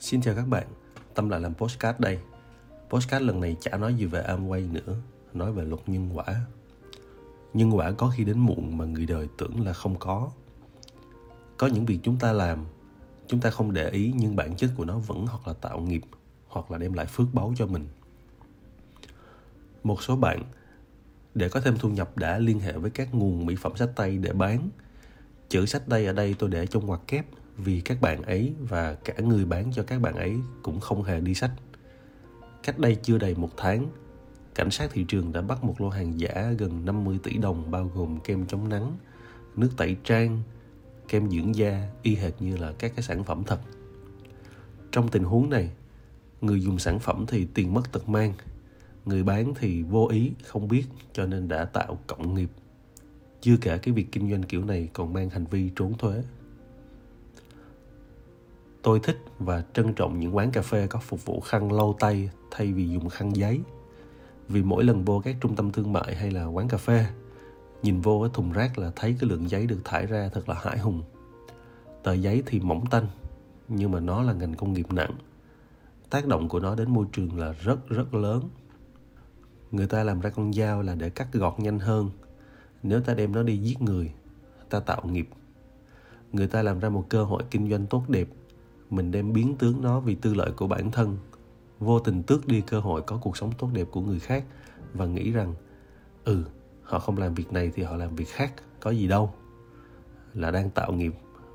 Xin chào các bạn, Tâm lại làm postcard đây. Postcard lần này chả nói gì về Amway nữa, nói về luật nhân quả. Nhân quả có khi đến muộn mà người đời tưởng là không có. Có những việc chúng ta làm, chúng ta không để ý nhưng bản chất của nó vẫn hoặc là tạo nghiệp, hoặc là đem lại phước báu cho mình. Một số bạn để có thêm thu nhập đã liên hệ với các nguồn mỹ phẩm sách tay để bán. Chữ sách tay ở đây tôi để trong ngoặc kép vì các bạn ấy và cả người bán cho các bạn ấy cũng không hề đi sách. Cách đây chưa đầy một tháng, cảnh sát thị trường đã bắt một lô hàng giả gần 50 tỷ đồng bao gồm kem chống nắng, nước tẩy trang, kem dưỡng da y hệt như là các cái sản phẩm thật. Trong tình huống này, người dùng sản phẩm thì tiền mất tật mang, người bán thì vô ý không biết cho nên đã tạo cộng nghiệp. Chưa kể cái việc kinh doanh kiểu này còn mang hành vi trốn thuế. Tôi thích và trân trọng những quán cà phê có phục vụ khăn lau tay thay vì dùng khăn giấy. Vì mỗi lần vô các trung tâm thương mại hay là quán cà phê, nhìn vô cái thùng rác là thấy cái lượng giấy được thải ra thật là hãi hùng. Tờ giấy thì mỏng tanh, nhưng mà nó là ngành công nghiệp nặng. Tác động của nó đến môi trường là rất rất lớn. Người ta làm ra con dao là để cắt gọt nhanh hơn. Nếu ta đem nó đi giết người, ta tạo nghiệp. Người ta làm ra một cơ hội kinh doanh tốt đẹp mình đem biến tướng nó vì tư lợi của bản thân, vô tình tước đi cơ hội có cuộc sống tốt đẹp của người khác và nghĩ rằng ừ họ không làm việc này thì họ làm việc khác, có gì đâu. Là đang tạo nghiệp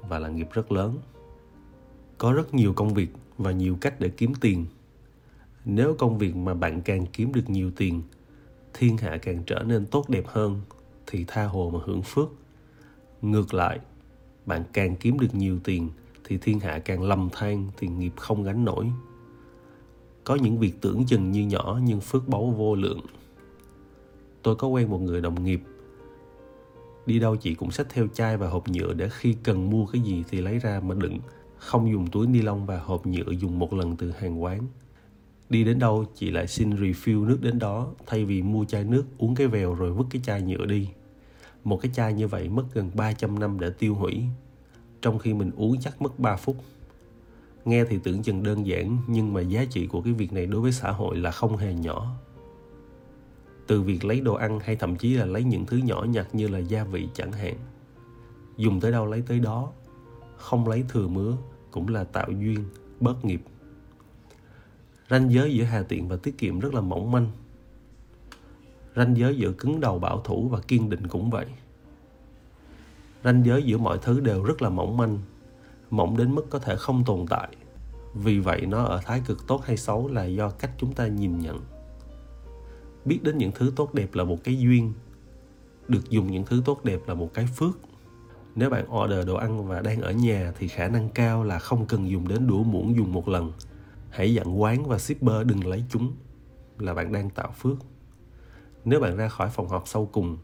và là nghiệp rất lớn. Có rất nhiều công việc và nhiều cách để kiếm tiền. Nếu công việc mà bạn càng kiếm được nhiều tiền, thiên hạ càng trở nên tốt đẹp hơn, thì tha hồ mà hưởng phước. Ngược lại, bạn càng kiếm được nhiều tiền thì thiên hạ càng lầm than thì nghiệp không gánh nổi. Có những việc tưởng chừng như nhỏ nhưng phước báu vô lượng. Tôi có quen một người đồng nghiệp. Đi đâu chị cũng xách theo chai và hộp nhựa để khi cần mua cái gì thì lấy ra mà đựng. Không dùng túi ni lông và hộp nhựa dùng một lần từ hàng quán. Đi đến đâu, chị lại xin refill nước đến đó, thay vì mua chai nước, uống cái vèo rồi vứt cái chai nhựa đi. Một cái chai như vậy mất gần 300 năm để tiêu hủy trong khi mình uống chắc mất 3 phút. Nghe thì tưởng chừng đơn giản nhưng mà giá trị của cái việc này đối với xã hội là không hề nhỏ. Từ việc lấy đồ ăn hay thậm chí là lấy những thứ nhỏ nhặt như là gia vị chẳng hạn. Dùng tới đâu lấy tới đó, không lấy thừa mứa cũng là tạo duyên, bớt nghiệp. Ranh giới giữa hà tiện và tiết kiệm rất là mỏng manh. Ranh giới giữa cứng đầu bảo thủ và kiên định cũng vậy ranh giới giữa mọi thứ đều rất là mỏng manh, mỏng đến mức có thể không tồn tại. Vì vậy nó ở thái cực tốt hay xấu là do cách chúng ta nhìn nhận. Biết đến những thứ tốt đẹp là một cái duyên, được dùng những thứ tốt đẹp là một cái phước. Nếu bạn order đồ ăn và đang ở nhà thì khả năng cao là không cần dùng đến đũa muỗng dùng một lần. Hãy dặn quán và shipper đừng lấy chúng, là bạn đang tạo phước. Nếu bạn ra khỏi phòng họp sau cùng,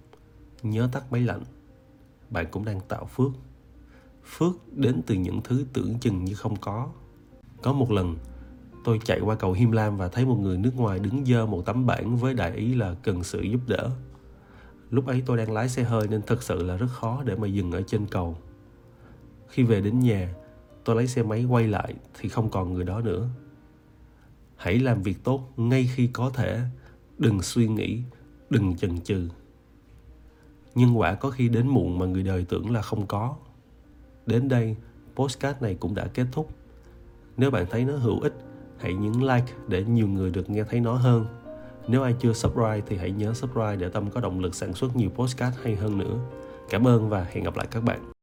nhớ tắt máy lạnh bạn cũng đang tạo phước phước đến từ những thứ tưởng chừng như không có có một lần tôi chạy qua cầu Him Lam và thấy một người nước ngoài đứng dơ một tấm bảng với đại ý là cần sự giúp đỡ. Lúc ấy tôi đang lái xe hơi nên thật sự là rất khó để mà dừng ở trên cầu. Khi về đến nhà, tôi lấy xe máy quay lại thì không còn người đó nữa. Hãy làm việc tốt ngay khi có thể, đừng suy nghĩ, đừng chần chừ nhân quả có khi đến muộn mà người đời tưởng là không có. Đến đây postcard này cũng đã kết thúc. Nếu bạn thấy nó hữu ích, hãy nhấn like để nhiều người được nghe thấy nó hơn. Nếu ai chưa subscribe thì hãy nhớ subscribe để tâm có động lực sản xuất nhiều postcard hay hơn nữa. Cảm ơn và hẹn gặp lại các bạn.